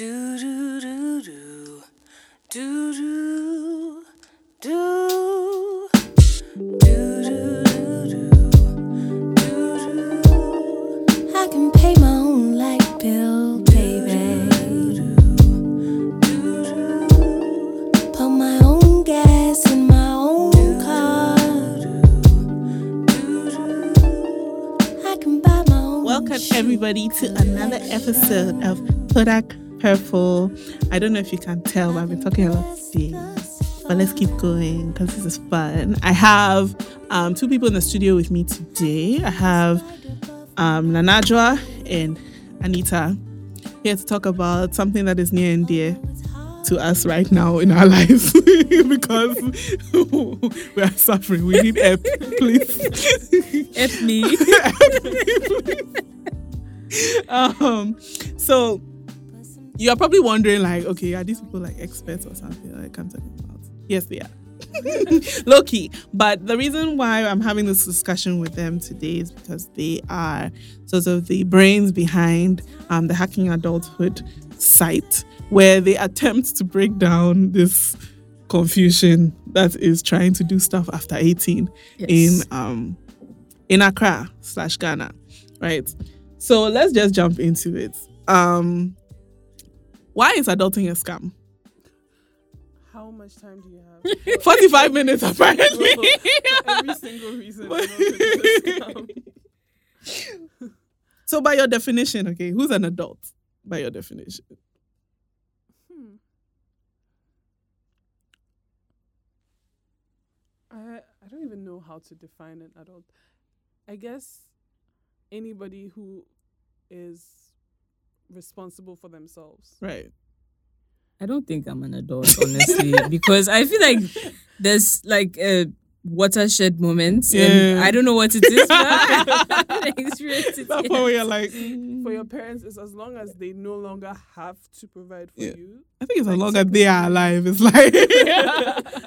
Do do do do do do do do do do do do. I can pay my own light bill, baby. Put my own gas in my own car. I can buy my own. Welcome everybody to another episode of Kodak Purple. I don't know if you can tell, but I've been talking a lot today. But let's keep going because this is fun. I have um, two people in the studio with me today. I have um, Nanajwa and Anita here to talk about something that is near and dear to us right now in our lives because we are suffering. We need help, please. Help me. um, so you are probably wondering, like, okay, are these people like experts or something? Like, I'm talking about. Yes, they are. Low key. But the reason why I'm having this discussion with them today is because they are sort of the brains behind um, the Hacking Adulthood site, where they attempt to break down this confusion that is trying to do stuff after 18 in um in Accra slash Ghana, right? So let's just jump into it. Um, why is adulting a scam? How much time do you have? 45 minutes apparently. For every single reason. I don't think it's a scam. so by your definition, okay, who's an adult? By your definition. Hmm. I I don't even know how to define an adult. I guess anybody who is responsible for themselves. Right. I don't think I'm an adult, honestly, because I feel like there's like a watershed moment, Yeah. and I don't know what it is. But I it That point where you're like, For mm, your parents, it's as long as they no longer have to provide for Yeah. you. I think it's as long as they are alive. It's like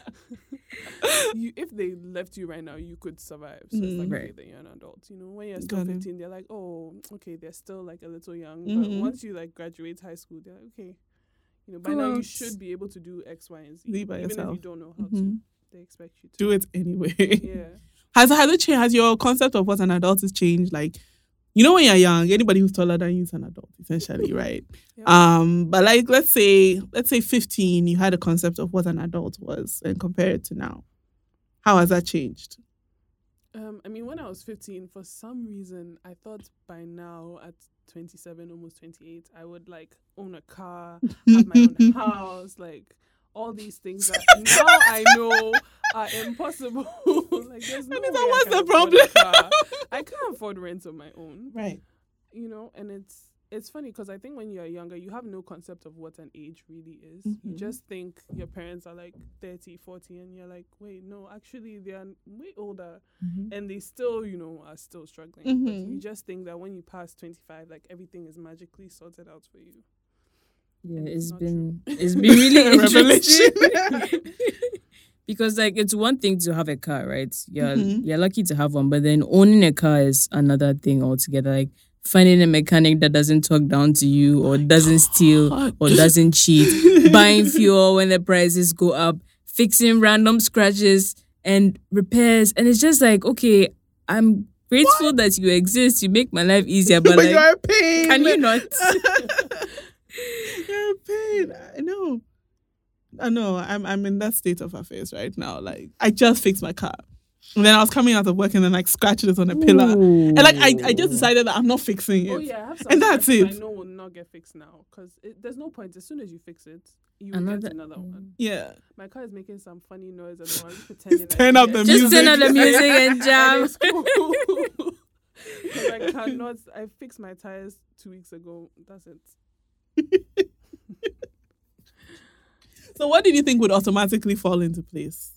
you if they left you right now, you could survive. So it's like Mm. okay, Right. then you're an adult. You know, when you're still Got it. 15, they're like, oh, okay, they're still like a little young. Mhm. But once you like graduate high school, they're like, okay, you know, by Go now you should be able to do X, Y, and Z. Be by even yourself. if you don't know how Mhm. to, they expect you to. do it anyway. Yeah. Has has it changed? Has your concept of what an adult is changed? Like, you know, when you're young, anybody who's taller than you is an adult, essentially, right? Um, but like, let's say, let's say 15, you had a concept of what an adult was, and compare it to now. How has that changed? Um, I mean, when I was 15, for some reason, I thought by now at 27, almost 28, I would like own a car, have my own house, like all these things that now I know are impossible. like, there's no Anita, way I what's can the afford a problem? I can't afford rent on my own, Right. you know, and it's it's funny because I think when you're younger, you have no concept of what an age really is. You Mhm. just think your parents are like 30, 40, and you're like, wait, no, actually, they're way older and they still, you know, are still struggling. But Mhm. you just think that when you pass 25, like everything is magically sorted out for you. Yeah, And it's it's not been it's been really a Revelation. interesting. Because like it's one thing to have a car, right? You're Mhm. you're lucky to have one, but then owning a car is another thing altogether. Like finding a mechanic that doesn't talk down to you or doesn't steal or doesn't cheat, buying fuel when the prices go up, fixing random scratches and repairs, and it's just like okay, I'm grateful that you exist. You make my life easier, but, But like, you're a pain. can you not? you're a pain. I know. I know. I'm I'm in that state of affairs right now. Like I just fixed my car. And then I was coming out of work and then like scratched it on a pillar. And like I, I just decided that I'm not fixing oh, it. Oh, yeah, I have And that's it. I know will not get fixed now because there's no point. As soon as you fix it, you will Another- get another one. Mm. Yeah. My car is making some funny noise at the moment. Pretending Just I turn up get the it. Just turn music. on the music and And jam. it's cool. 'Cause I cannot. I fixed my tires two weeks ago. That's it. So what did you think would automatically fall into place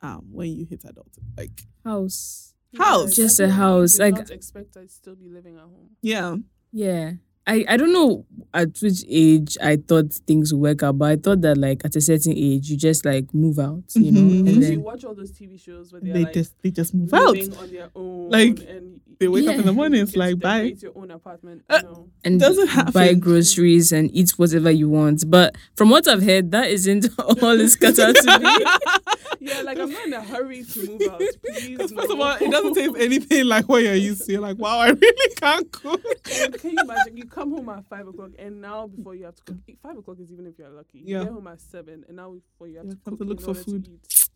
um when you hit adulthood? Like House. House. Just a house, did like- not expect I'd still be living at home. yeah. Yeah. I, I don't know at which age I thought things would work out, but I thought that like at a certain age you just like move out, you know, Mhm. and Because then you watch all those TV shows where they're They like just they just move out. on their own, Like, and They wake up in the morning. It's like to bye. your own apartment. Uh, no. and doesn't buy groceries and eat whatever you want. But from what I've heard, that isn't all it's cut out to be. Yeah, like I'm not in a hurry to move out. Please, first no. of all, it doesn't taste anything like what you're used to. You're like, wow, I really can't cook. And can you imagine? You come home at five o'clock, and now before you have to cook, five o'clock is even if you're lucky. You Yeah. get home at seven, and now before you have Yeah, to have cook to look for order to food. eat.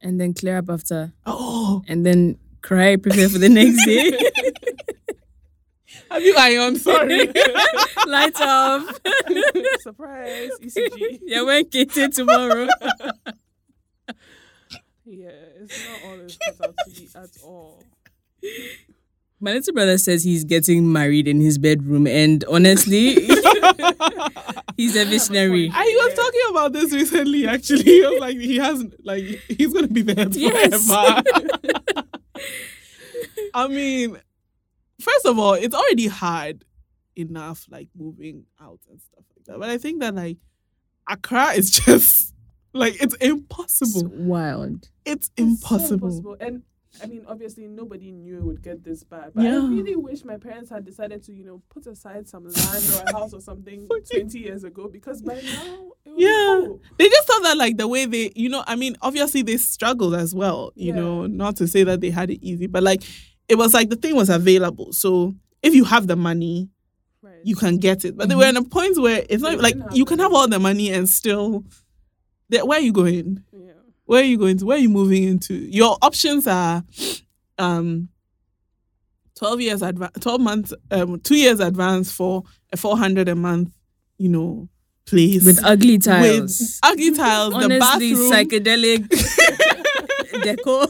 and then clear up after. Oh, And then cry, prepare for the next day. have you ironed? Sorry. Light off. Surprise, ECG. yeah, when Katie tomorrow. Yeah, it's not all it's cut out to be at all. My little brother says he's getting married in his bedroom, and honestly, he's a visionary. I, he was talking about this recently. Actually, he was like, he has like he's gonna be there Yes. forever. I mean, first of all, it's already hard enough like moving out and stuff like that. But I think that like Accra is just like it's It's impossible. wild. It's It's so impossible. impossible. And I mean, obviously, nobody knew it would get this bad. But I really wish my parents had decided to, you know, put aside some land or a house or something 20 years ago because by now, it would be Yeah. cool. They just thought that like the way they, you know, I mean, obviously they struggled as well, you Yeah. know, not to say that they had it easy, but like it was like the thing was available. So if you have the money, Right. you can get it. But they mm-hmm. were in a point where it's They not like you can have all the money and still. There, where are you going? yeah. Where are you going to? Where are you moving into? Your options are, um, twelve years advance, twelve months, um, two years advance for a four hundred a month, you know, place With ugly with tiles. ugly tiles, the Honestly, bathroom. psychedelic decor.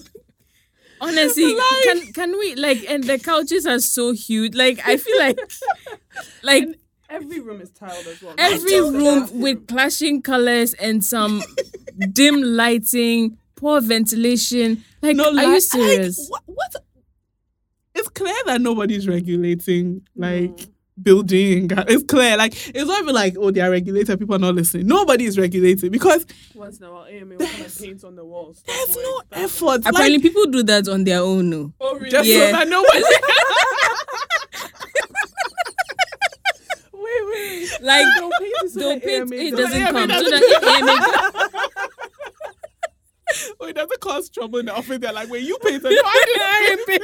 Honestly, Like- can can we like and the couches are so huge. Like I feel like like And every room is tiled as well. every room with clashing colors and some dim lighting, poor ventilation. Like, no, are like, you serious? Like, what, what? It's clear that nobody's regulating mm. like No. building. It's clear, like it's not even like oh they are regulated. People are not listening. Nobody is regulating because Once in a while, AMA will come and paint on the walls. Stop there's work. no effort. Apparently, like, people do that on their own. No. Oh, really? just Yeah. so that nobody. Wait, wait. Like, don't paint it so don't AMA it doesn't- come. So doesn't- that AMA oh, it doesn't cause trouble in the office. They're like, when you paint, no, I didn't paint.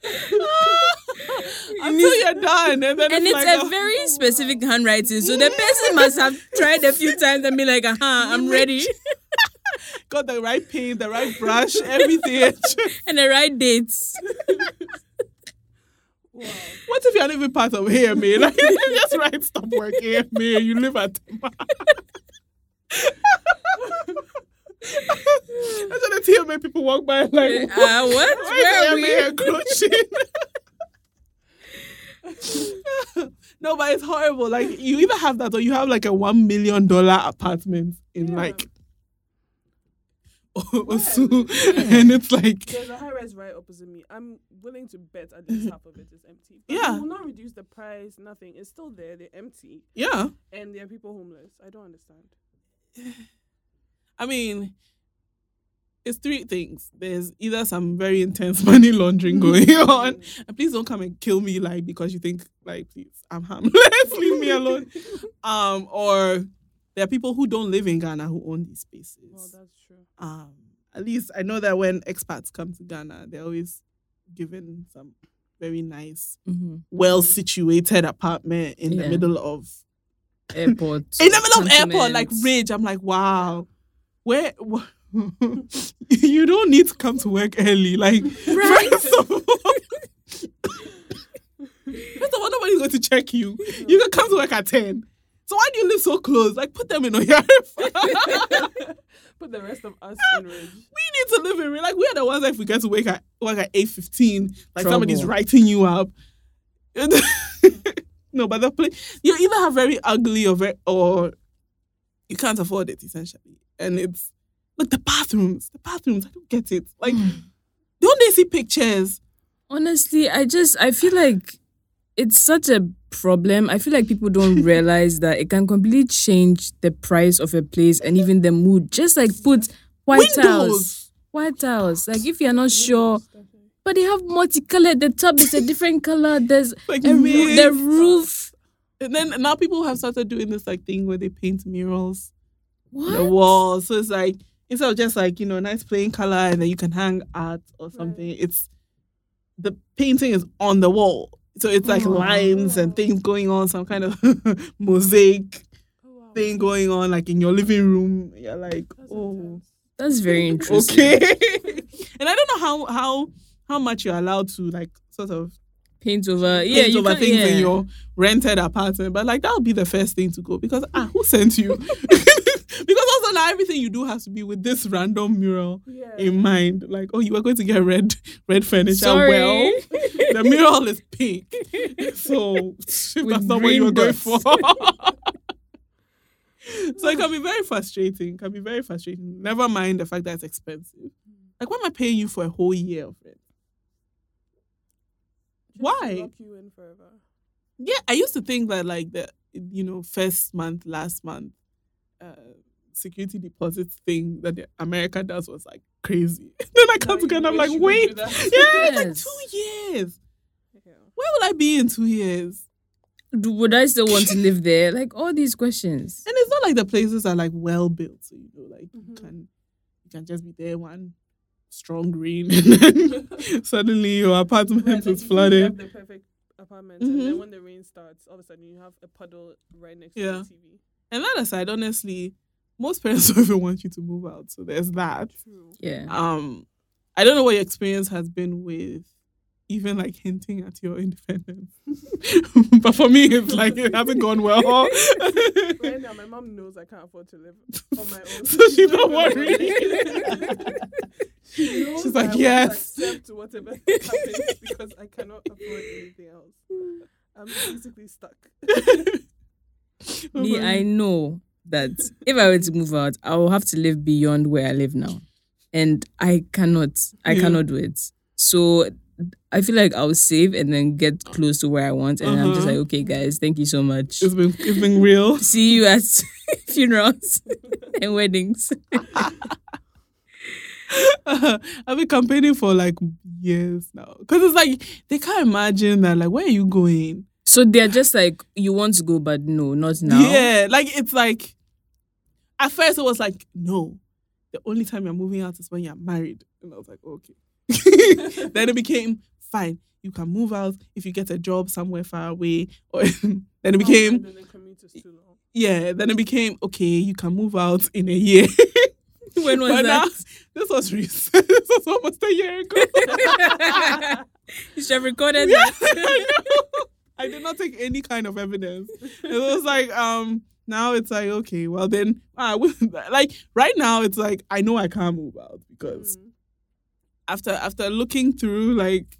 Until you're done, and then and it's, it's like, a oh, very specific handwriting. So the person must have tried a few times and be like, "Uh huh, I'm ready," got the right paint, the right brush, everything. and the right dates. What if you're not even part of AMA? Like, just write stop work AMA. You live at. That's what the TMA people walk by like, Uh, what? why Where is we? AMA no, but it's horrible. Like you either have that or you have like a one million dollar apartment in Yeah. like Osu, and it's like There's a high rise right opposite me. I'm willing to bet at least half of it is empty. But Yeah. They will not reduce the price, nothing. It's still there. They're empty. yeah. And there are people homeless. I don't understand. I mean, it's three things. There's either some very intense money laundering going on, and please don't come and kill me like because you think like please I'm harmless, leave me alone. Um, or there are people who don't live in Ghana who own these spaces. Well, that's true. um, at least I know that when expats come to Ghana, they're always given some very nice, Mhm. well situated apartment in the middle of Airport. in the middle of airport, like cantonment. Ridge. I'm like, wow, where? wh- you don't need to come to work early. Like, Right. first of all, first of all, nobody's going to check you. You can come to work at ten. So why do you live so close? Like, put them in Oyarifa. Put the rest of us in ridge. we need to live in real. Like, we're the ones that if we get to wake at like at eight fifteen, like Trouble. somebody's writing you up. no, but the place you either have very ugly or very or you can't afford it essentially, and it's like the bathrooms, the bathrooms. I don't get it. Like, hmm. don't they see pictures? Honestly, I just I feel like it's such a problem. I feel like people don't realize that it can completely change the price of a place and even the mood. Just like put white tiles. Windows. White tiles. Like if you're not sure. But they have multicolored. The top is a different color. There's Like a the roof. And then now people have started doing this like thing where they paint murals on the What? wall. So it's like instead of just like, you know, nice plain color and then you can hang art or something, it's the painting is on the wall. So it's like Oh. lines and things going on, some kind of mosaic Oh, wow. thing going on, like in your living room. You're like, That's oh. That's very interesting. okay. and I don't know how how how much you're allowed to like sort of Paint over. Yeah, paint you over can, things yeah. in your rented apartment. But like that would be the first thing to go because ah, who sent you? because also now everything you do has to be with this random mural Yeah. in mind. Like, oh, you are going to get red red furniture. Sorry. Well, the mural is pink. So that's not what you were going for. so it can be very frustrating. It can be very frustrating. Never mind the fact that it's expensive. Like, why am I paying you for a whole year of it? Just Why? lock you in forever. Yeah, I used to think that like the you know first month, last month, uh, security deposit thing that the America does was like crazy. then I come to Ghana, I'm like, wait, yeah, it's like two years. Yeah. Where will I be in two years? Would I still want to live there? Like all these questions. And it's not like the places are like well built, so you know, like you Mhm. can you can just be there one strong rain, and then suddenly your apartment Right, is you think you flooded. have the perfect apartment, and Mhm. then when the rain starts, all of a sudden you have a puddle right next Yeah. to the TV. And that aside, honestly, most parents don't even want you to move out, so there's that. True. Yeah. um i don't know what your experience has been with even like hinting at your independence but for me it's like it hasn't gone well Right now, my mom knows I can't afford to live on my own. So she's not not worried. she knows She's that like, I want to "Yes." accept whatever happens because I cannot afford anything else. I'm basically stuck. Oh Me, I know that if I were to move out, I will have to live beyond where I live now. And I cannot, I Yeah. cannot do it. So I feel like I'll save and then get close to where I want. And I'm just Uh-huh. like, okay, guys, thank you so much. it's been it's been real See you at funerals and weddings. i've been campaigning for like years now because it's like they can't imagine that like where are you going So they're just like, you want to go, but no, not now. Yeah, like it's like at first it was like, no, the only time you're moving out is when you're married. And I was like, okay. then it became fine. You can move out if you get a job somewhere far away. Or then it became And then the commute is too long. yeah, then it became okay, you can move out in a year. When was But now, that? this was recent. this was almost a year ago. you should have recorded Yeah, that. I. I did not take any kind of evidence. It was like, um, now it's like, okay, well then, ah, like right now, it's like I know I can't move out because Mm. after after looking through like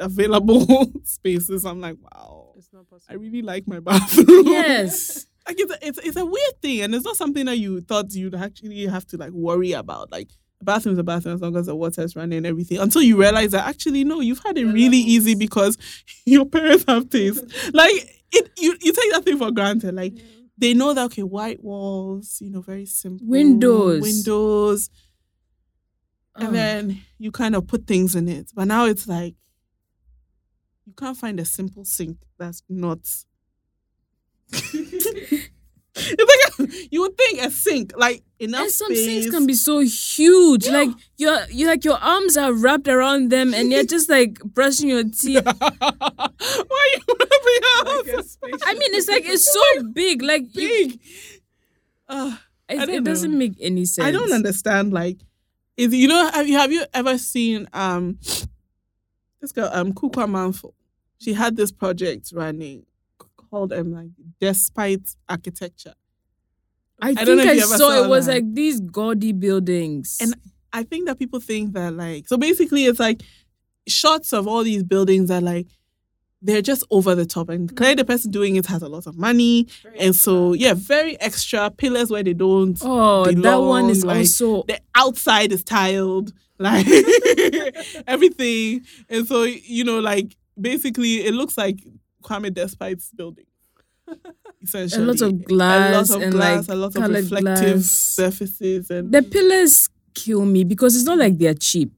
available spaces, I'm like, wow, It's not possible. I really like my bathroom. yes. like it's a, it's it's a weird thing, and it's not something that you thought you'd actually have to like worry about, like. A bathroom is a bathroom as long as the water is running and everything. Until you realize that actually no, you've had it Yeah, really easy because your parents have taste. like it, you you take that thing for granted. Like Yeah. they know that okay, white walls, you know, very simple Windows. windows, and Oh. then you kind of put things in it. But now it's like you can't find a simple sink that's not. it's like you would think a sink, like enough and some space. things can be so huge. Yeah. Like your you like your arms are wrapped around them and you're just like brushing your teeth. Why are you rubbing out? Like. I mean it's like it's so big. Like you, big. Uh, I I think don't it doesn't make any sense. I don't understand. Like, is you know have you have you ever seen um this girl um Kukwa Manfo? She had this project running called um like Despite Architecture. I don't think I saw saw it was that. like these gaudy buildings. And I think that people think that like so basically it's like shots of all these buildings are like they're just over the top and clearly the person doing it has a lot of money Very and so yeah very extra pillars where they don't oh, that one is like, also the outside is tiled, like everything. And so, you know, like basically it looks like Kwame Despite's building. Essentially, A lot of glass a lot of and glass, like a lot of reflective glass. surfaces, and The pillars kill me because it's not like they're cheap.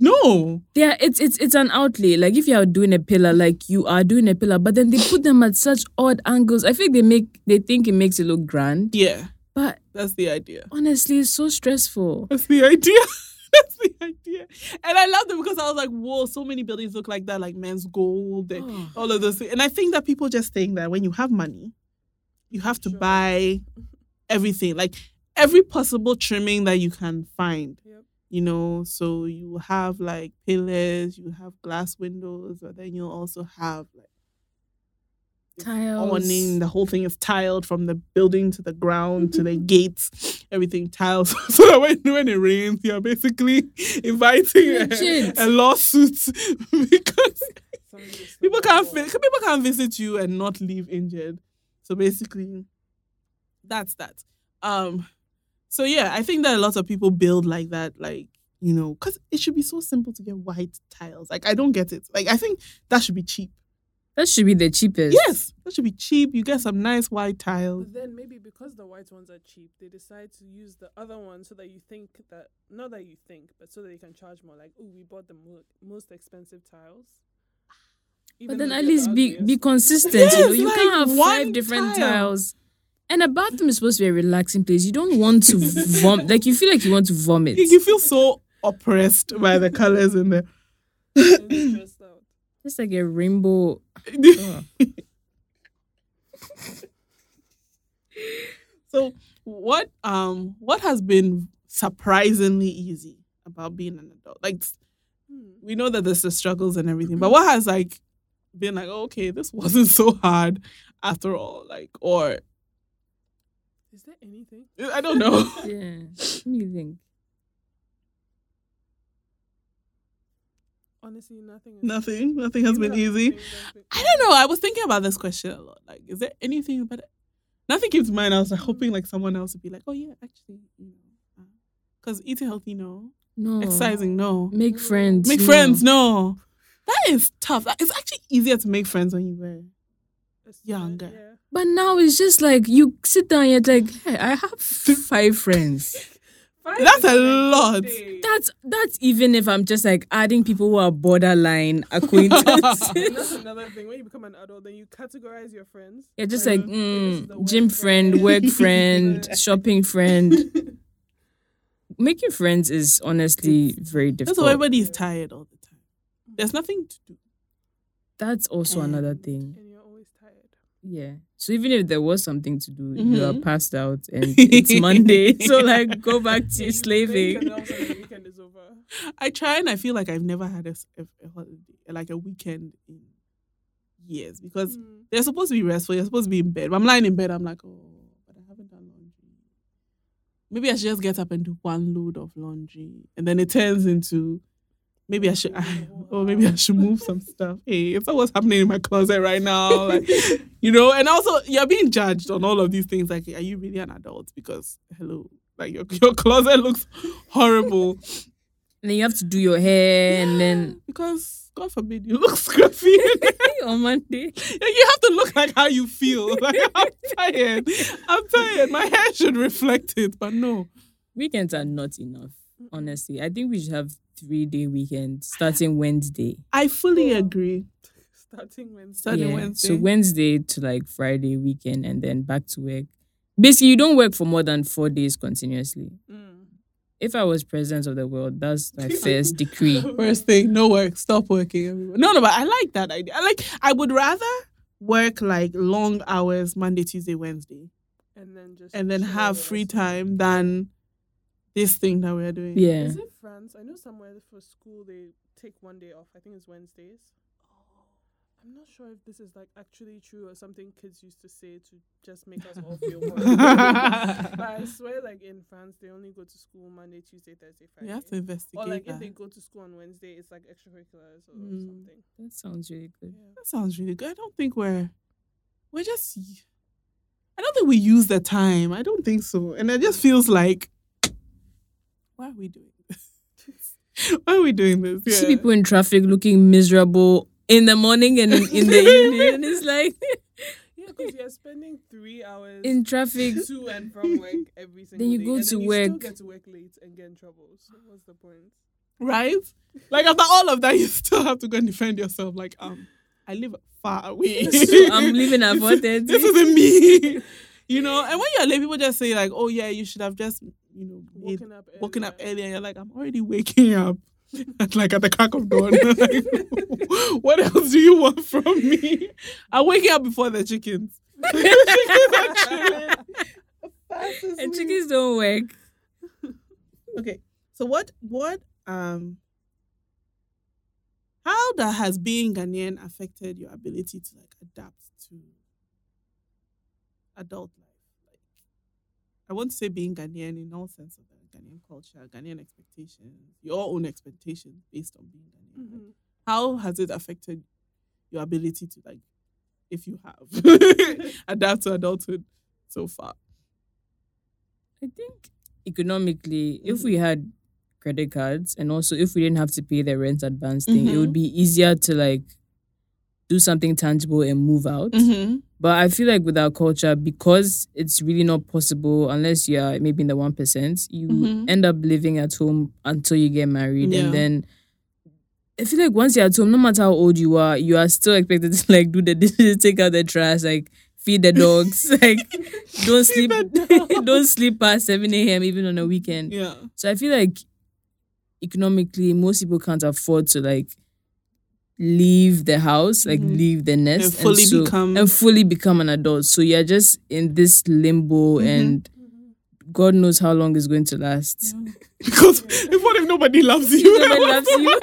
no, yeah, it's it's it's an outlay. Like if you are doing a pillar, like you are doing a pillar, but then they put them at such odd angles. I think they make they think it makes it look grand, yeah, but that's the idea. honestly, it's so stressful. That's the idea. That's the idea. And I loved it because I was like, whoa, so many buildings look like that, like Menzgold and Oh. all of those things. And I think that people just think that when you have money, you have to Sure. buy everything, like every possible trimming that you can find. Yep. You know, so you have like pillars, you have glass windows, but then you also have like Tiles. awning. The whole thing is tiled from the building to the ground to the gates. Everything tiles, so that when when it rains, you're basically inviting a, a lawsuit because people can't people can't visit you and not leave injured. So basically, that's that. Um, so yeah, I think that a lot of people build like that, like you know, because it should be so simple to get white tiles. Like I don't get it. Like I think that should be cheap. That should be the cheapest. Yes, that should be cheap. You get some nice white tiles. But then maybe because the white ones are cheap, they decide to use the other ones so that you think that not that you think, but so that you can charge more. Like, oh, we bought the mo- most expensive tiles. But then at least the be be consistent. you know, you like can't have five different tile. tiles. And a bathroom is supposed to be a relaxing place. You don't want to vomit. Like you feel like you want to vomit. You, you feel so oppressed by the colors in there. Don't be stressed out. It's like a rainbow. so what um what has been surprisingly easy about being an adult? Like Hmm. we know that there's the struggles and everything, but what has like been like, oh, okay, this wasn't so hard after all, like, or Is there anything? I don't know. Yeah. Let me think. Honestly, nothing. Is nothing, nothing has been easy. things that's I don't know. I was thinking about this question a lot. Like, is there anything but nothing came to mind. I was like hoping like someone else would be like, oh yeah, actually, you know, uh, because eating healthy, no, No. exercising, no, Make friends. make no. friends, no. That is tough. It's actually easier to make friends when you were Younger. Yeah. But now it's just like you sit down, and you're like, hey, I have five friends. Five That's a lot. day. That's that's even if I'm just like adding people who are borderline acquaintances. That's another thing. When you become an adult, then you categorize your friends. You're just Like, like okay, this is mm, the work gym friend, work friend, shopping friend. Making friends is honestly very That's difficult. why everybody is tired all the time. There's nothing to do. That's also And- another thing. And you're always tired. Yeah. So even if there was something to do, you are Mhm. passed out and it's Monday. so like go back to Yeah, you slaving. and all of a sudden the weekend is over. I try and I feel like I've never had a, s- a- a holiday, like a weekend in years because Mm. they're supposed to be restful. You're supposed to be in bed. But I'm lying in bed. I'm like, oh, but I haven't done laundry. Maybe I should just get up and do one load of laundry, and then it turns into maybe I should, or maybe I should move some stuff. Hey, it's not what's happening in my closet right now, like you know. And also, you're being judged on all of these things. Like, are you really an adult? Because hello, like your your closet looks horrible. And then you have to do your hair and then because God forbid you look scruffy. on Monday. You have to look like how you feel. Like I'm tired. I'm tired. My hair should reflect it, but no. Weekends are not enough, honestly. I think we should have three day weekend starting Wednesday. I fully agree. Starting Wednesday. Starting Yeah, Wednesday. So Wednesday to like Friday weekend and then back to work. Basically, you don't work for more than four days continuously. Mm. If I was president of the world, that's my first decree. First thing, no work. Stop working. everyone. No, no, but I like that idea. I like. I would rather work like long hours Monday, Tuesday, Wednesday, And then just and then have the free rest of the time than this thing that we're doing. Yeah. Is it France? I know somewhere for school they take one day off. I think it's Wednesdays. I'm not sure if this is like actually true or something kids used to say to just make us all feel more. but I swear, like in France, they only go to school Monday, Tuesday, Thursday, Friday. You have to investigate or like that. if they go to school on Wednesday, it's like extracurriculars or Mm. something. That sounds really good. Yeah. That sounds really good. I don't think we're we're just I don't think we use the time. I don't think so. And it just feels like why are we doing this? why are we doing this? You See people in traffic looking miserable in the morning and in, in the evening. And it's like Yeah, because you're spending three hours in traffic. to and from work every single Then you day, go to then you work. still get to work late and get in trouble. So what's the point? right? Like after all of that, you still have to go and defend yourself. Like, um, I live far away. I'm living at 4:30. This isn't me. you know, and when you're late, people just say like, "Oh yeah, you should have just you know made, Waking up, woken up earlier. earlier." You're like, "I'm already waking up." At, like at the crack of dawn. Like, what else do you want from me? I'm waking up before the chickens. The chickens are chilling. And asleep. chickens don't work. Okay. So what what um how that has being Ghanaian affected your ability to like adapt to adult life? Like I want to say being Ghanaian in all sense of the Ghanaian culture, Ghanaian expectations, your own expectations based on being Ghanaian. Like, Mhm. how has it affected your ability to like if you have adapt to adulthood so far? I think economically, if we had credit cards and also if we didn't have to pay the rent advance thing, it Mhm. would be easier to like do something tangible and move out. Mm-hmm. But I feel like with our culture, because it's really not possible unless you're maybe in the one percent, you Mhm. end up living at home until you get married, Yeah. and then. I feel like once you're at home, no matter how old you are, you are still expected to like do the dishes, take out the trash, like feed the dogs, like don't sleep, don't sleep past seven a.m. even on a weekend. Yeah. So I feel like economically, most people can't afford to like leave the house, like Mhm. leave the nest, And fully so- become- and fully become an adult. So you're just in this limbo, Mhm. and God knows how long it's going to last. Because if what if nobody loves you? Nobody loves you.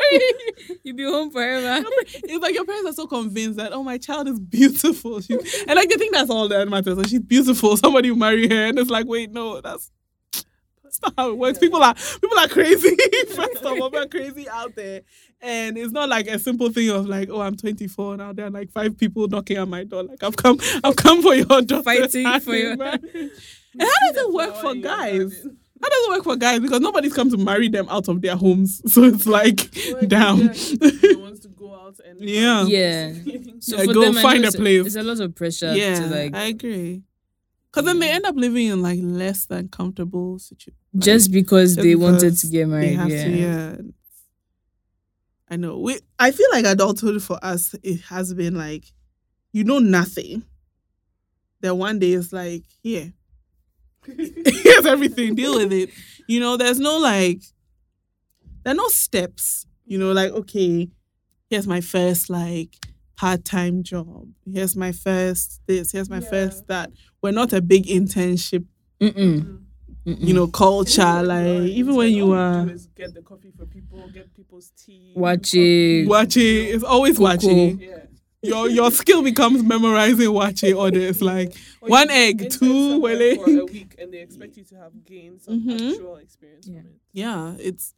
You'll be home forever. it's like your parents are so convinced that oh my child is beautiful, She's, and like they think that's all that matters. And she's beautiful. Somebody will marry her, and it's like wait, no, that's that's not how it works. People are people are crazy. First of all, people are crazy out there, and it's not like a simple thing of like oh I'm 24 now. There are like five people knocking at my door. Like I've come, I've come for your daughter. Fighting for your- And how does it work for guys? How does it work for guys? Because nobody's come to marry them out of their homes. So it's like, damn. wants to go out and Yeah. Yeah. So Yeah, for go them, find a place. It's a lot of pressure yeah, to like I agree. Because then they mm. end up living in like less than comfortable situations. just because just they wanted to get they married. have yeah. to, yeah. I know. We I feel like adulthood for us it has been like you know nothing. Then one day it's like, here. Here's everything. Deal with it. You know, there's no like there are no steps. You know, like, okay, here's my first like part-time job. Here's my first this, here's my Yeah. first that. We're not a big internship, Mm-mm. You know, culture. Like even when you are get the coffee for people, get people's tea, Watch it. watching, it's always Cocoa. watching. Yeah. Your your skill becomes memorizing watching orders. Like Or one egg, two somewhere wele. for a week, and they expect you to have gained some Mhm. actual experience Yeah. from it. Yeah, it's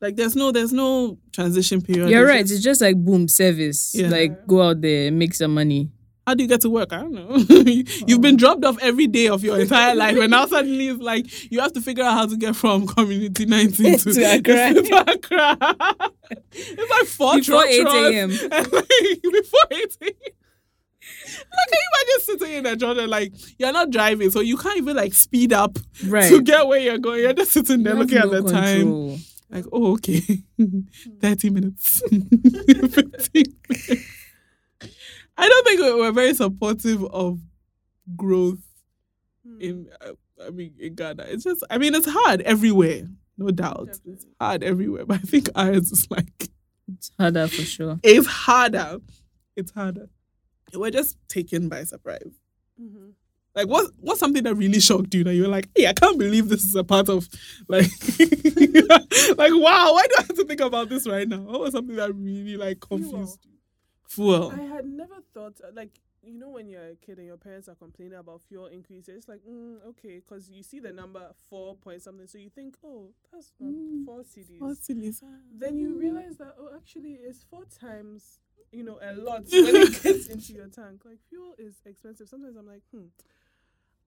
like there's no there's no transition period. You're It's right. just- It's just like boom service. Yeah. Like go out there, make some money. How do you get to work? I don't know. You've been oh. dropped off every day of your entire life, and now suddenly it's like you have to figure out how to get from Community 19 to, To Accra. to Accra. it's like four Before trot 8 trots, a.m.. like, before 8 a.m. Like, can you imagine sitting in a Jordan like you're not driving, so you can't even like speed up Right. to get where you're going. You're just sitting there You looking at no the time. Like, oh, okay, 30 minutes. 15 minutes. I don't think we- we're very supportive of growth Hmm. in, uh, I mean, in Ghana. It's just, I mean, it's hard everywhere, no doubt. It's hard everywhere, but I think ours is like, It's harder for sure. it's harder. It's harder. We're just taken by surprise. Mhm. Like what what's something that really shocked you that you're like, hey, I can't believe this is a part of like like wow, why do I have to think about this right now? What was something that really like confused you? Fuel. I had never thought uh, like you know when you're a kid and your parents are complaining about fuel increases. It's like mm, okay, because you see the number four point something, so you think oh that's not Mm. four cedis. What's in? Then you realize that oh actually it's four times you know a lot when it gets into your tank. Like fuel is expensive. Sometimes I'm like hmm.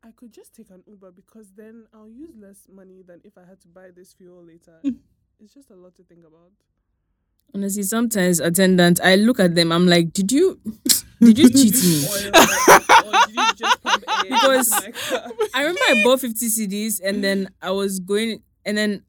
I could just take an Uber because then I'll use less money than if I had to buy this fuel later. it's just a lot to think about. Honestly, sometimes attendants, I look at them, I'm like, did you did you cheat me? Or, like, or did you just pump air into Because- I remember I bought 50 cedis and then I was going and then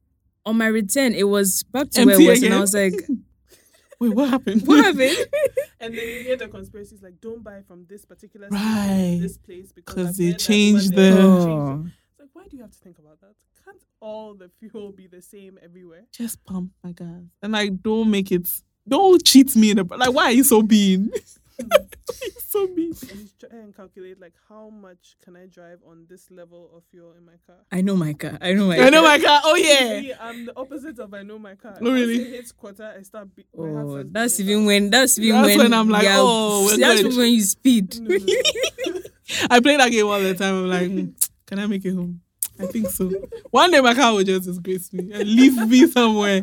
on my return it was back to where it was and? I was like, Wait, what happened? what happened? And then you hear the conspiracies like, don't buy from this particular Right. this place because 'Cause I've they changed the- they changed it." Oh. Like, why do you have to think about that? Can't all the fuel be the same everywhere? Just pump my gas. And like don't make it don't cheat me in the like why are you so mean? Why are you so mean? And try and calculate like how much can I drive on this level of fuel in my car. I know my car. I know my car. I know my car. Oh yeah. See, I'm the opposite of I know my car. Oh, really? Once it hits quarter, I start. Be- Oh, that's even fast. when that's even That's when, when I'm like, yeah, oh, we're that's good. when you speed. No, no, no. I play that game all the time. I'm like, "Hmm, can I make it home? I think so. One day my car will just disgrace me and leave me somewhere.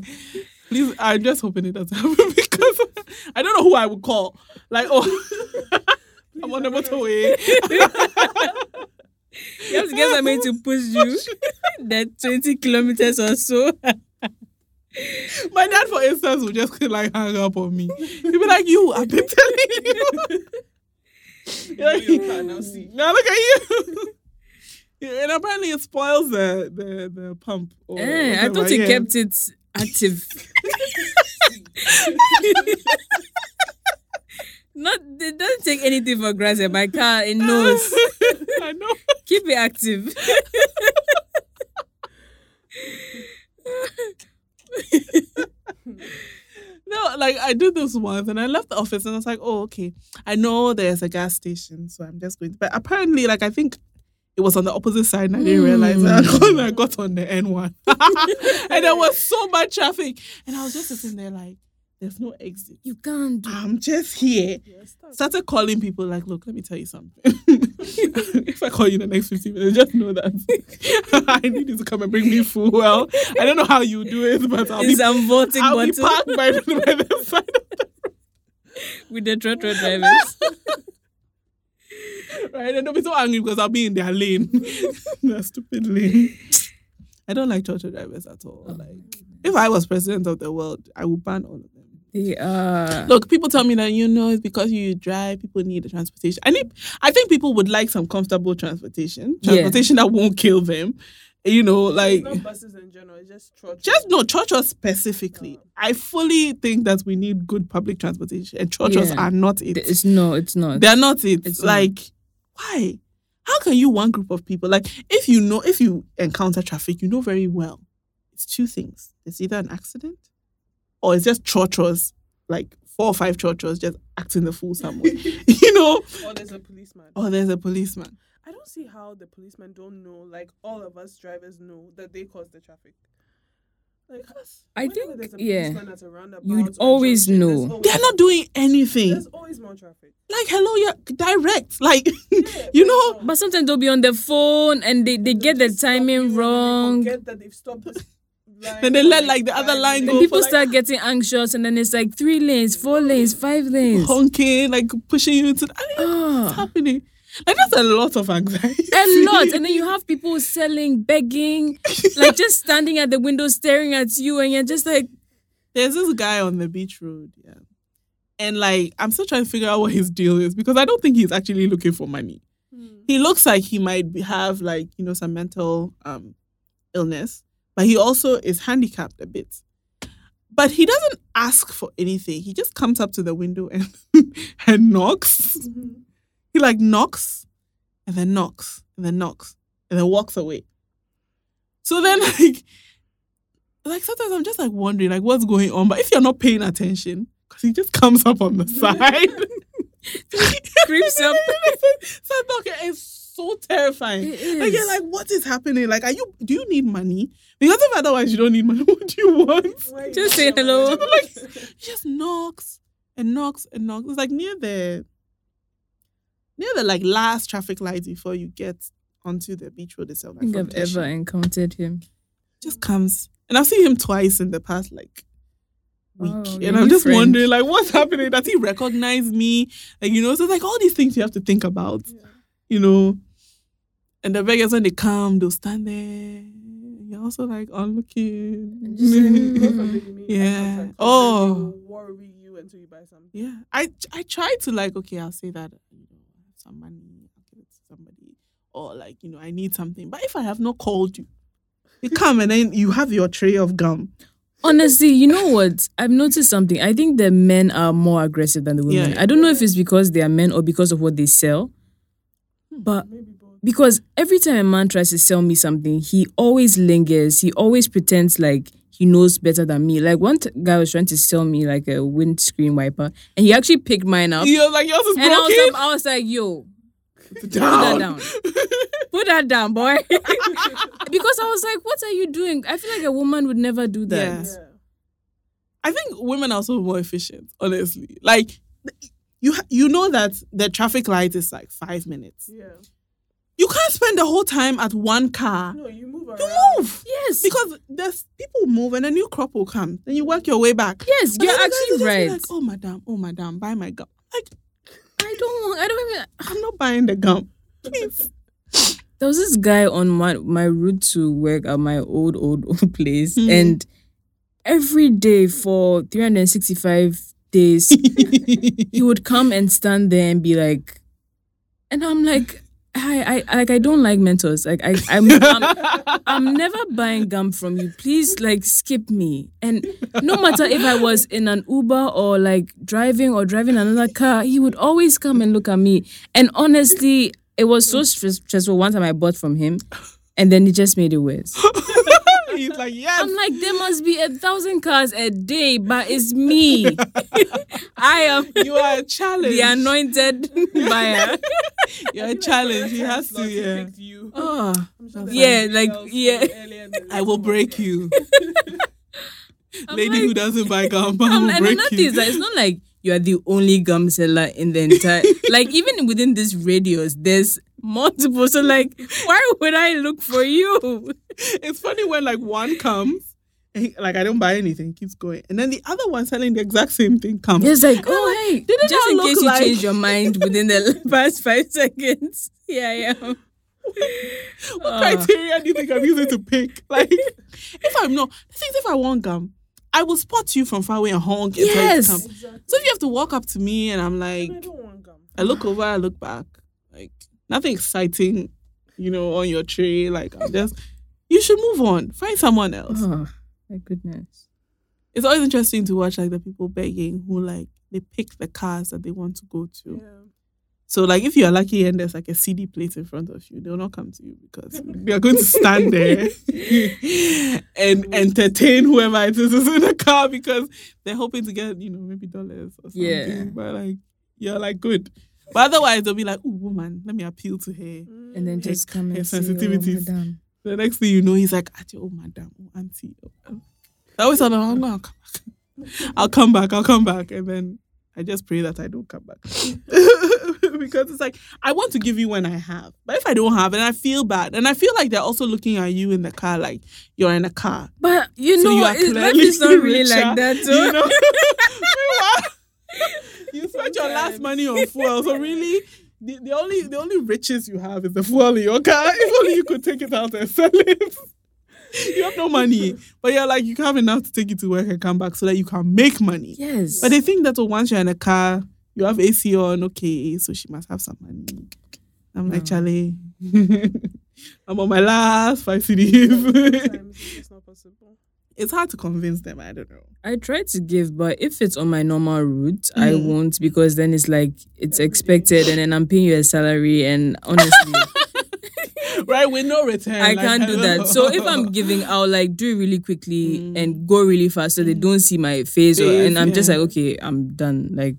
Please, I'm just hoping it doesn't happen because I don't know who I would call. Like, oh, I'm on the motorway. You have to get somebody to push you that 20 kilometers or so. My dad, for instance, would just like hang up on me. He'd be like, "You, I've been telling you." You know your car now, see. Now look at you. Yeah, and apparently it spoils the the, the pump. or Eh, I thought you yeah. kept it active. Not they don't take anything for granted. My car, it knows. I know. Keep it active. No, like I did this once and I left the office and I was like, oh, okay. I know there's a gas station, so I'm just going to. But apparently, like, I think it was on the opposite side and I didn't realize Hmm. that when I got on the N1. and there was so much traffic. And I was just sitting there like, there's no exit. You can't do I'm just here. Start. Started calling people like, look, let me tell you something. if I call you in the next 15 minutes, just know that I need you to come and bring me food. Well, I don't know how you do it, but I'll be It's voting I'll be parked by, by the side of the with the trotro drivers. Right? And don't be so angry because I'll be in their lane. their stupid lane. I don't like trotro drivers at all. Like, if I was president of the world, I would ban all of them. Are. Look, people tell me that you know it's because you drive, people need the transportation. I need I think people would like some comfortable transportation. Yeah. Transportation that won't kill them. You know, like It's not buses in general. It's just trotro. just no trotros specifically. I fully think that we need good public transportation, and trotros Yeah. are not it. It's no, it's not. They're not it. It's not. like, why? How can you one group of people like if you know if you encounter traffic, you know very well. It's two things. It's either an accident or it's just trotros, like four or five trotros just acting the fool somewhere. you know? or there's a policeman. Or there's a policeman. I don't see how the policemen don't know, like all of us drivers know that they cause the traffic. Like, I whenever think, there's a yeah. policeman at a roundabout You'd always junction, know. always- They're not doing anything. There's always more traffic. Like, hello, you're direct. Like, Yeah, you know, but sometimes they'll be on the phone and they, they They'll get the just stop timing and wrong. They that they've stopped this Then they let, like, the other five line And go people for, like, start getting anxious and then it's like three lanes, four lanes, five lanes. honking, like pushing you into. I mean, what's Ah. happening? Like, that's a lot of anxiety. a lot. And then you have people selling, begging, like just standing at the window staring at you, and you're just like, There's this guy on the beach road, yeah. And like, I'm still trying to figure out what his deal is because I don't think he's actually looking for money. Hmm. He looks like he might have like, you know, some mental um illness, but he also is handicapped a bit. But he doesn't ask for anything. He just comes up to the window and and knocks. Mhm. He like knocks and then knocks and then knocks and then walks away. So then like like sometimes I'm just like wondering like what's going on. But if you're not paying attention, because he just comes up on the side. creeps up. so okay, it's so terrifying. It Like you're like, what is happening? Like, are you do you need money? Because if otherwise you don't need money, what do you want? You Just say hello. why- He just knocks and knocks and knocks. It's like near the near the like last traffic light before you get onto the beach road itself. I think I've Teshie. ever encountered him. just comes. And I've seen him twice in the past like oh, week. Oh, and I'm just different. wondering like what's happening? Does he recognize me? Like, you know, so it's like all these things you have to think about, Yeah. you know. And the beggars when they come, they'll stand there. You're also like onlooking. just like, Both of it, you Yeah. contact, 'cause then Oh. they worry you until you buy something. Yeah, I I try to like okay, I'll say that you know I have some money, I'll give it to somebody, or like you know I need something. But if I have not called you, you come and then you have your tray of gum. Honestly, you know what? I've noticed something. I think the men are more aggressive than the women. Yeah. I don't know if it's because they are men or because of what they sell. Hmm, but because every time a man tries to sell me something, he always lingers. He always pretends like he knows better than me. Like one t- guy was trying to sell me like a windscreen wiper, and he actually picked mine up. You're like yours is And I was, broken. I was like, yo, Put put that down. Put that down, boy. because I was like, what are you doing? I feel like a woman would never do that. Yeah. Yeah. I think women are also more efficient. Honestly, like you you know that the traffic light is like five minutes. Yeah. You can't spend the whole time at one car. No, you move around. You move. Yes. Because there's people move and a new crop will come. Then you work your way back. yes, But you're then the guys will actually right. Like, oh madam, oh madam, buy my gum. Like I don't I don't even. I'm not buying the gum. Please. There was this guy on my, my route to work at my old, old, old place. Mhm. And every day for 365 days, he would come and stand there and be like, and I'm like, I, I like I don't like mentors. Like I I'm, I'm I'm never buying gum from you. Please like skip me. And no matter if I was in an Uber or like driving or driving another car, he would always come and look at me. And honestly, it was so stress- stressful. One time I bought from him, and then he just made it worse. He's like, yes. I'm like, there must be a thousand cars a day, but it's me. I am you are a challenge. the anointed buyer. You're a challenge. He has to, yeah. you. Ah. Oh, sure Yeah, like, yeah. from earlier in the I will break you. Lady like- who doesn't buy gum, I will and break another thing you. is that it's not like you are the only gum seller in the entire like even within this radius there's multiple so like why would i look for you it's funny when like one comes, and he- like I don't buy anything, keeps going, and then the other one selling the exact same thing comes. it's like oh hey did it just in look case you like- change your mind within the past five seconds yeah yeah What ah. criteria do you think I'm using to pick? Like, if I'm not, the thing is, if I want gum, I will spot you from far away and honk. and tell you to Yes. Exactly. So if you have to walk up to me and I'm like, I don't want gum. I look over, I look back, like nothing exciting, you know, on your tray. Like I'm just, you should move on, find someone else. oh my goodness It's always interesting to watch like the people begging who like they pick the cars that they want to go to. Yeah. So like if you're lucky and there's like a CD plate in front of you, they'll not come to you because they're going to stand there and entertain whoever it is in the car because they're hoping to get, you know, maybe dollars or something. Yeah. But like you're like good. But otherwise they'll be like, oh woman, let me appeal to her. and then Her- just come her and say, oh, sensitivities. The next thing you know, he's like, oh madam, oh auntie. Oh. oh. I always thought, oh, no, I'll come back. I'll come back, I'll come back. And then I just pray that I don't come back. because it's like, I want to give you when I have. But if I don't have, and I feel bad. And I feel like they're also looking at you in the car like you're in a car. but you So know you it- life is not really like that so You know? You spent your last money on fuel. So really, the, the only the only riches you have is the fuel in your car. If only you could take it out and sell it. You have no money, but you're like you can have enough to take you to work and come back so that you can make money. yes But they think that oh, once you're in a car, you have AC on. Okay, so she must have some money. I'm like Charlie. I'm on my last five cedis. It's not possible. it's hard to convince them. I don't know. I try to give, but if it's on my normal route, I Mhm. won't because then it's like it's expected, and then I'm paying you a salary, and honestly, right with no return. I like, can't do hello. that. So if I'm giving, I'll like do it really quickly Mm. and go really fast, so they don't see my face, or, and I'm just like, okay, I'm done, like.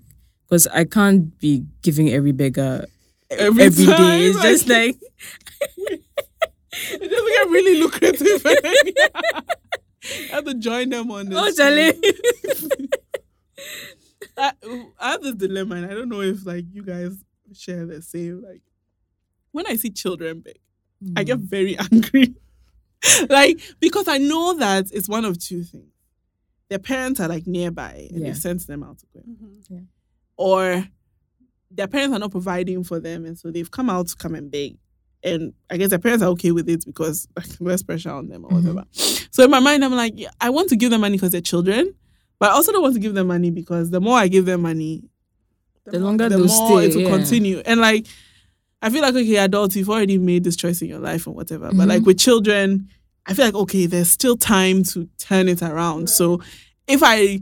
Because I can't be giving every beggar every, every time, day. It's just like it doesn't get really lucrative. and then you have to join them on this. oh, Charlie. I, I have this dilemma, and I don't know if like you guys share the same. Like when I see children beg, I Mm. get very angry. like because I know that it's one of two things. Their parents are like nearby and Yeah. they've sent them out to go. Mhm. Or their parents are not providing for them and so they've come out to come and beg. And I guess their parents are okay with it because like, less pressure on them or Mhm. whatever. So in my mind, I'm like, yeah, I want to give them money because they're children, but I also don't want to give them money because the more I give them money, The longer the they'll more stay, it will yeah. continue. And like, I feel like okay, adults, you've already made this choice in your life and whatever. But Mhm. like with children, I feel like okay, there's still time to turn it around. So if I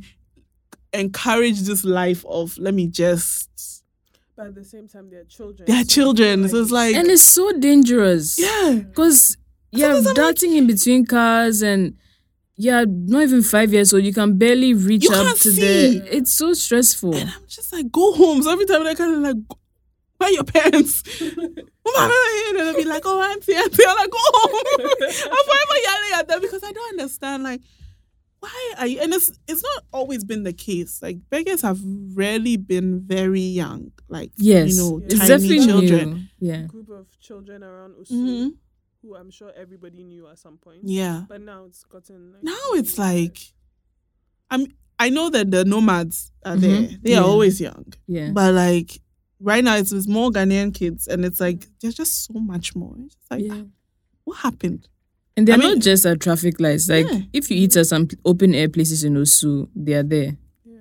encourage this life of let me just But at the same time, they're children. they're so you children. So it's like and it's so dangerous. yeah. Because you're Sometimes like- darting in between cars and yeah, not even five years old. You can barely reach You up can't to see. the. It's so stressful. And I'm just like, go home. So every time I kind of like, where your parents? Mama, and they'll be like, oh, auntie, auntie. I'm like, go home. I'm forever yelling at them because I don't understand, like, why are you? And it's it's not always been the case. Like beggars have rarely been very young. Like Yes, you know, it's tiny definitely children. new. Yeah, group of children around Osu, hmm who I'm sure everybody knew at some point. Yeah. But now it's gotten like Now it's like, I'm. I know that the nomads are Mhm. there. They Yeah. are always young. yeah. But like right now, it's, it's more Ghanaian kids, and it's like there's just so much more. It's like, yeah. what happened? And they're I mean- not just at traffic lights. Like Yeah. if you eat at some open air places in Osu, they are there. Yeah.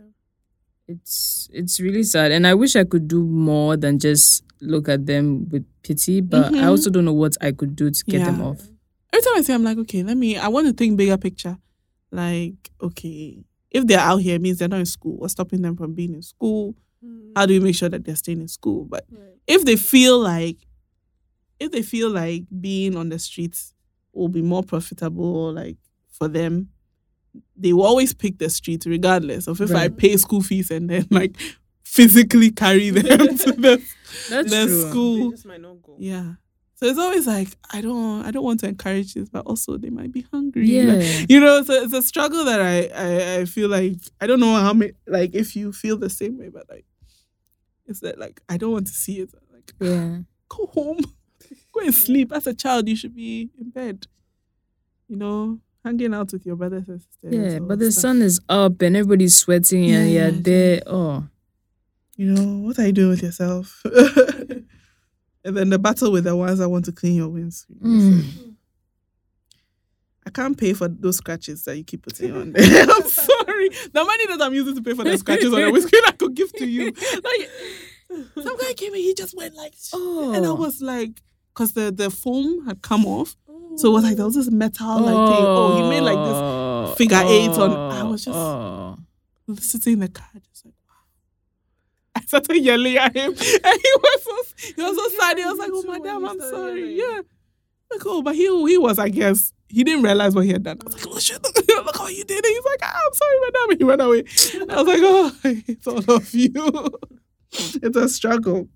It's it's really sad, and I wish I could do more than just look at them with pity. But I Mhm. also don't know what I could do to get them off. Every time I say, I'm like, okay, let me. I want to think bigger picture. Like, okay, if they're out here, it means they're not in school. What's stopping them from being in school? Mm, How do we make sure that they're staying in school? But right. if they feel like, if they feel like being on the streets will be more profitable, like for them, they will always pick the streets regardless of if I pay school fees and then like physically carry them to the, That's the true. They school. just might not go. Yeah. So it's always like I don't I don't want to encourage this, but also they might be hungry. Yeah. Like, you know, so it's a struggle that I, I I feel like I don't know how many like if you feel the same way, but like it's that like I don't want to see it. Like yeah. go home, go and sleep. As a child, you should be in bed. You know, hanging out with your brothers and sisters. Yeah, but the stuff. sun is up and everybody's sweating and you're yeah, there. Oh, You know what are you doing with yourself? and then the battle with the ones that want to clean your windscreen. Mm. I can't pay for those scratches that you keep putting on there. I'm sorry. The money that I'm using to pay for the scratches on the windscreen, I could give to you. Like, some guy came in, he just went like, oh. and I was like, because the, the foam had come off. So it was like, there was this metal like thing. Oh, he made like this figure eight on- I was just- oh. sitting in the car, just like, wow. I started yelling at him, and he was so he was so sad. He was like, "Oh, when madam, I'm sorry." Yeah, like, oh, but he he was, I guess, he didn't realize what he had done. I was like, "Oh shit, look how you did it." He's like, ah, "I'm sorry, madam," he went away. I was like, "Oh, it's all of you." it's a struggle.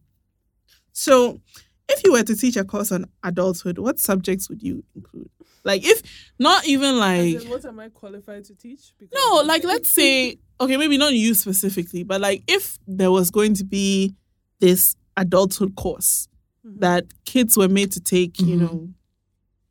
So, if you were to teach a course on adulthood, what subjects would you include? Like, if not even like what am I qualified to teach? Because no, like let's say, okay, maybe not you specifically, but like if there was going to be this adulthood course Mhm. that kids were made to take, you Mhm. know,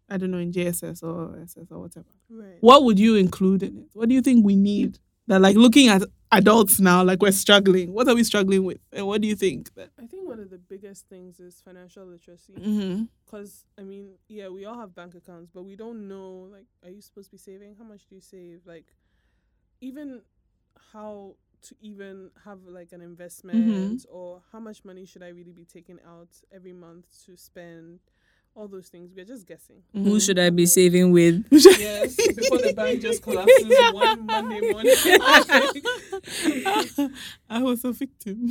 I don't know, in JSS or SS or whatever, Right. what would you include in it? What do you think we need? That like looking at adults now, like we're struggling. What are we struggling with? And what do you think? I think one of the biggest things is financial literacy. mm-hmm. Because I mean, yeah, we all have bank accounts, but we don't know like, are you supposed to be saving? How much do you save? Like, even how to even have like an investment or how much money should I really be taking out every month to spend? All those things. We're just guessing. Who should I be saving with? Yes, before the bank just collapses one Monday morning. I was a victim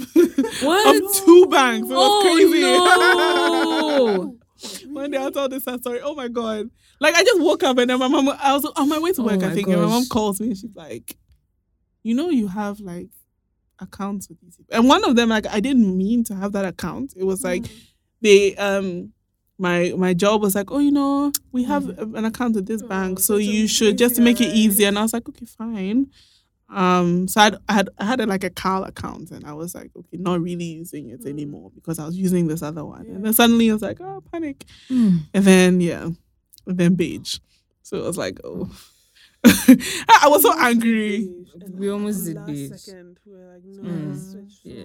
What? of two banks. It was crazy. Oh One day I told this story. Oh my god! Like I just woke up and then my mom. I was on my way to Oh work. I my think, and my mom calls me and she's like, "You know, you have like accounts with these people." And one of them, like, I didn't mean to have that account. It was like they um. My my job was like, oh, you know, we have an account with this Oh, bank, so you should just to make it easier, easier. And I was like, okay, fine. Um, so I'd, I had I had a, like a Carl account, and I was like, okay, not really using it Mm. anymore because I was using this other one. Yeah. And then suddenly I was like, oh, panic. Hmm. And then yeah, and then beige. So it was like, oh, I I was so angry. We almost did last beige. Second, we were like, no, Mm. switch. Yeah.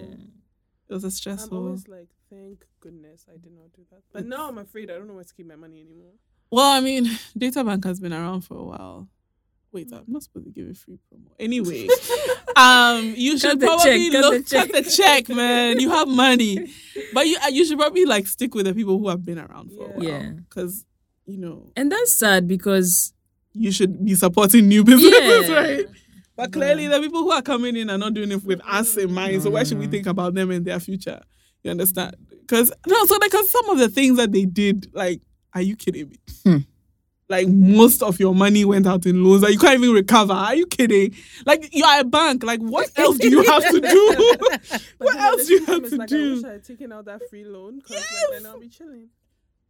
It was a I'm stressful. always like, thank goodness I did not do that. But now I'm afraid I don't know where to keep my money anymore. Well, I mean, Data Bank has been around for a while. Wait, I'm not supposed to give a free promo. Anyway, um, you should the probably check, cut look the check. cut the check, man. You have money, but you uh, you should probably like stick with the people who have been around for a while. Yeah. because you know And that's sad because you should be supporting new businesses, Yeah. right? But clearly, the people who are coming in are not doing it with us in mind. So why should we Mm. think about them and their future? You understand? Because no, so because some of the things that they did, like, are you kidding me? Hmm. Like most of your money went out in loans that you can't even recover. Are you kidding? Like you are a bank. Like what else do you have to do? What else do you have to like, I do? wish I had taken out that free loan because like, then I'll be chilling.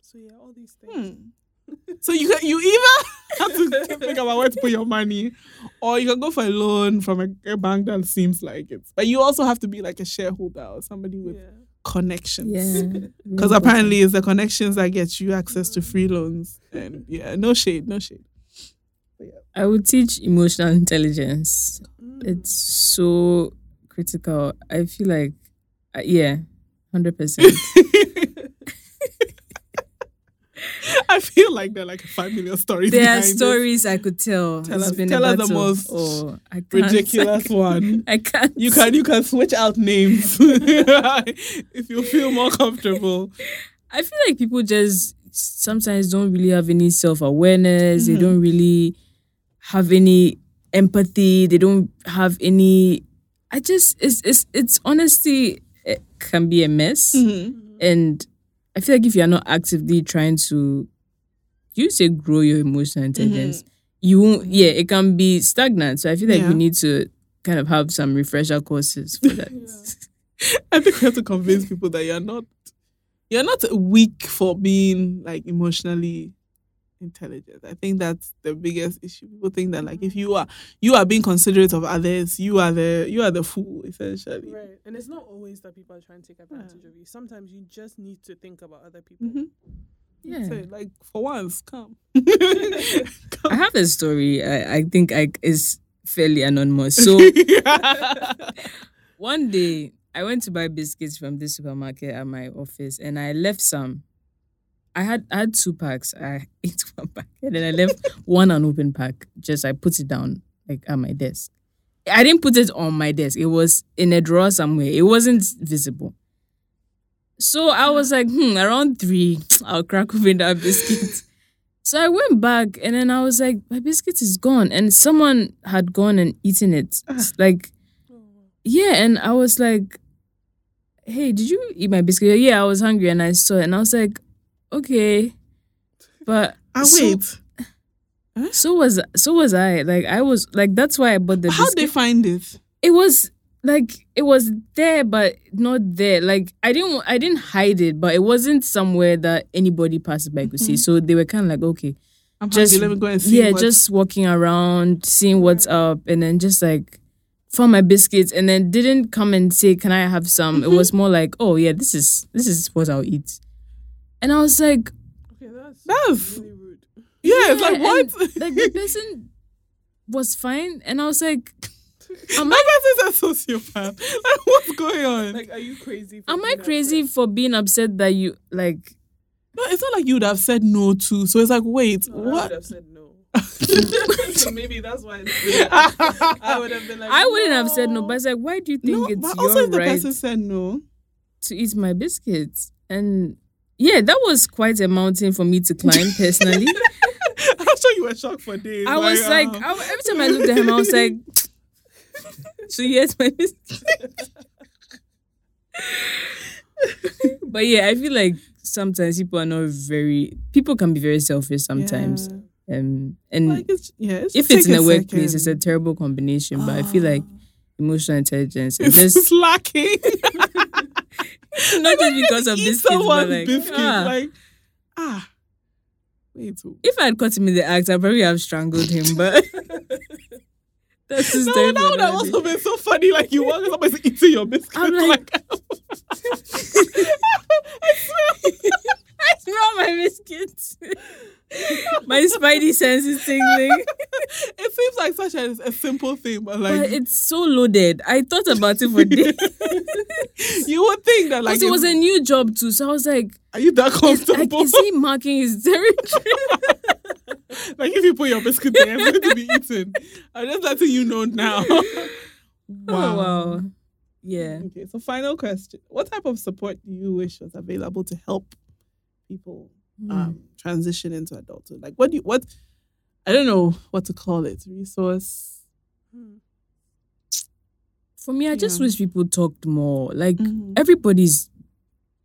So yeah, all these things. Hmm. So you can, you either have to think about where to put your money, or you can go for a loan from a, a bank that seems like it. But you also have to be like a shareholder or somebody with Yeah. connections. yeah, Because apparently it's the connections that get you access to free loans. And yeah, no shade, no shade. I would teach emotional intelligence. Mm. It's so critical. I feel like, uh, yeah, hundred percent. I feel like they're like five million stories. There are stories I could tell. Tell It's us- tell us the most Oh, I ridiculous one. I can't. You can you can switch out names if you feel more comfortable. I feel like people just sometimes don't really have any self awareness. Mm-hmm. They don't really have any empathy. They don't have any. I just it's it's it's honestly it can be a mess, Mm-hmm. and I feel like if you're not actively trying to, you say grow your emotional intelligence, mm-hmm. you won't. Yeah, it can be stagnant. So I feel like Yeah. we need to kind of have some refresher courses for that. I think we have to convince people that you're not you're not weak for being like emotionally intelligent. I think that's the biggest issue. People think that like if you are you are being considerate of others, you are the you are the fool essentially. Right. And it's not always that people are trying to take advantage of you. Sometimes you just need to think about other people. Mhm. Yeah. So, like for once, come. I have a story. I, I think I is fairly anonymous. So one day I went to buy biscuits from this supermarket at my office and I left some. I had I had two packs. I ate one pack and then I left one unopened pack. Just I put it down like at my desk. I didn't put it on my desk. It was in a drawer somewhere. It wasn't visible. So I was like, hmm, around three, I'll crack open that biscuit. So I went back and then I was like, my biscuit is gone. And someone had gone and eaten it. Like, yeah. And I was like, hey, did you eat my biscuit? Yeah, I was hungry and I saw it. And I was like, okay. But Ah so- wait. so was so was I. Like I was like that's why I bought the How biscuit. they find it? it was like it was there but not there. Like I didn't I didn't hide it, but it wasn't somewhere that anybody passing by could see. So they were kind of like, okay, I'm just hungry. Let me go and see. yeah, what- just walking around, seeing what's up, and then just like found my biscuits, and then didn't come and say, "Can I have some?" It was more like, "Oh yeah, this is this is what I'll eat," and I was like, Okay, that's, That's- really rude. yeah, it's like what? like the person was fine, and I was like, "Am My I person's a sociopath. Like, what's going on? Like, are you crazy? for am I crazy upset? for being upset that you like?" no, it's not like you would have said no to. So it's like, wait, No, I would what? have said no. so maybe that's why. It's I would have been like, I wouldn't have said no, but it's like, why do you think No, it's but your also if the right person said no, to eat my biscuits? And yeah, that was quite a mountain for me to climb personally. I'm sure you were shocked for days. I was like, um, I, every time I looked at him, I was like, so yes, my but yeah, I feel like sometimes people are not very. People can be very selfish sometimes, um, and like it's, yeah, it's if it's in a workplace, second. it's a terrible combination. But I feel like emotional intelligence it's just lacking. not just because of Eat biscuits, but like, ah. like ah, wait. if I had caught him in the act, I'd probably have strangled him. But that's just No, that would have also been so funny. Like you want somebody eating your biscuits. I'm like, like- I swear. I smell my biscuits. my spidey sense is tingling. it seems like such a, a simple thing, but like but it's so loaded. I thought about it for days. you would think that like Because it was a new job too, so I was like, are you that comfortable? is he marking his territory? like if you put your biscuit there, it's going to be eaten. I'm just letting you know now. Oh wow. Yeah. Okay, so final question: What type of support do you wish was available to help people Hmm. um, transition into adulthood? Like, what do you what? I don't know what to call it. Resource. Hmm. For me, I just Yeah. wish people talked more. Like Mhm. everybody's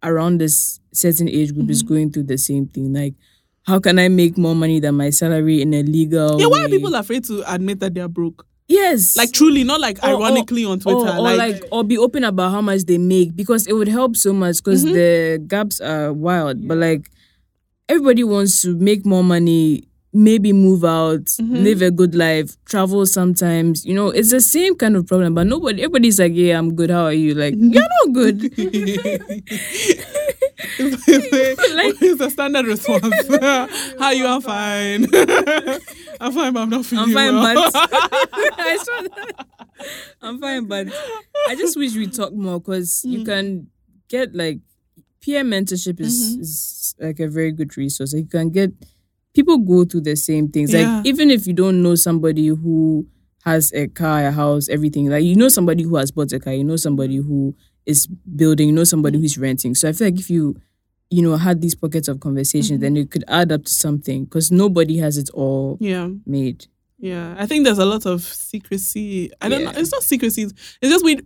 around this certain age group is Mhm. going through the same thing. Like, how can I make more money than my salary in a legal Yeah, why are people afraid to admit that they're broke? Yes. Like truly, not like Or- or- ironically on Twitter. or, or like, like, or be open about how much they make because it would help so much because Mhm. the gaps are wild. But like everybody wants to make more money, maybe move out, Mhm. live a good life, travel sometimes. You know, it's the same kind of problem. But nobody, everybody's like, yeah, I'm good. How are you? Like, Mm-hmm. you're not good. it's, it's a standard response. How you are fine. I'm fine, but I'm not feeling I'm fine, well. but I saw that. I'm fine, but I just wish we talk more because you Mm. can get like peer mentorship is, Mhm. is like a very good resource. Like, you can get people go through the same things. Yeah. Like even if you don't know somebody who has a car, a house, everything, like you know somebody who has bought a car, you know somebody who is building, you know somebody who's renting. So I feel like if you you know had these pockets of conversations, Mhm. then it could add up to something because nobody has it all yeah. made. Yeah, I think there's a lot of secrecy. I don't know. It's not secrecy. It's just we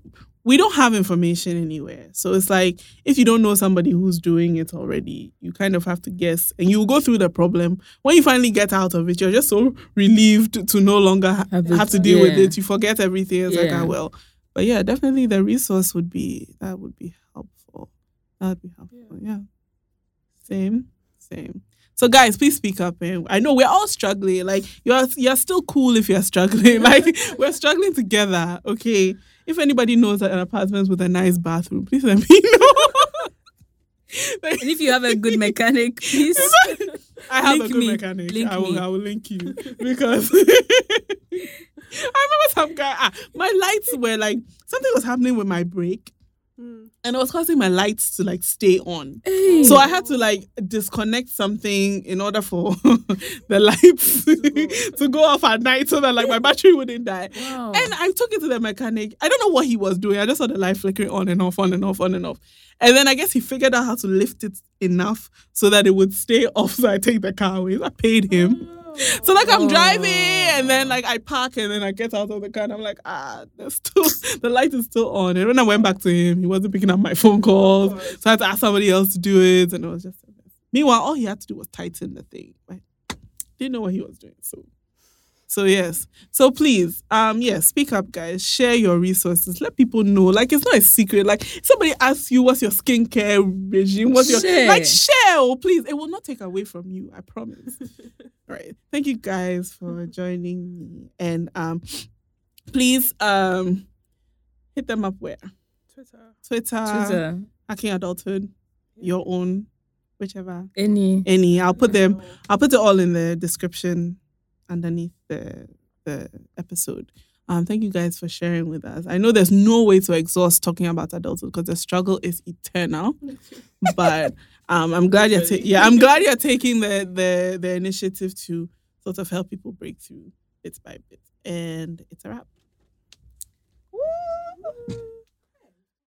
we don't have information anywhere. So it's like if you don't know somebody who's doing it already, you kind of have to guess, and you go through the problem. When you finally get out of it, you're just so relieved to no longer ha- Have have, to deal with it. You forget everything. It's like Yeah. ah well, but yeah, definitely the resource would be that would be helpful. That would be helpful. Yeah. Same. Same. So guys, please speak up. eh? I know we're all struggling. Like you're you're still cool if you're struggling. Like we're struggling together. Okay. If anybody knows that an apartment with a nice bathroom, please let me know. And if you have a good mechanic, please. I have a good me. mechanic. Link I will me. I will link you because I remember some guy. Ah, my lights were like something was happening with my brake, Hmm. and I was causing my lights to like stay on. Hey. So I had to like disconnect something in order for the lights to go off at night so that like my battery wouldn't die. Wow. And I took it to the mechanic. I don't know what he was doing. I just saw the light flickering on and off, on and off, on and off. And then I guess he figured out how to lift it enough so that it would stay off. So I take the car away. So I paid him. So like I'm driving and then like I park and then I get out of the car and I'm like, ah, there's still the light is still on. And when I went back to him, he wasn't picking up my phone calls. So I had to ask somebody else to do it. And it was just. Meanwhile, all he had to do was tighten the thing. Right? Didn't know what he was doing. So so yes. So please, um, yes, speak up, guys. Share your resources. Let people know. Like it's not a secret. Like somebody asks you what's your skincare regime, what's your Share. like share, oh, please. It will not take away from you. I promise. All right. Thank you guys for joining me. And um please um hit them up where? Twitter. Twitter, Twitter. Hacking Adulthood, your own, whichever. Any. Any. I'll put them I'll put it all in the description underneath the the episode. Um, thank you guys for sharing with us. I know there's no way to exhaust talking about adulthood because the struggle is eternal. but um, I'm glad you're ta- yeah, I'm glad you're taking the the the initiative to sort of help people break through bit by bit. And it's a wrap. Woo!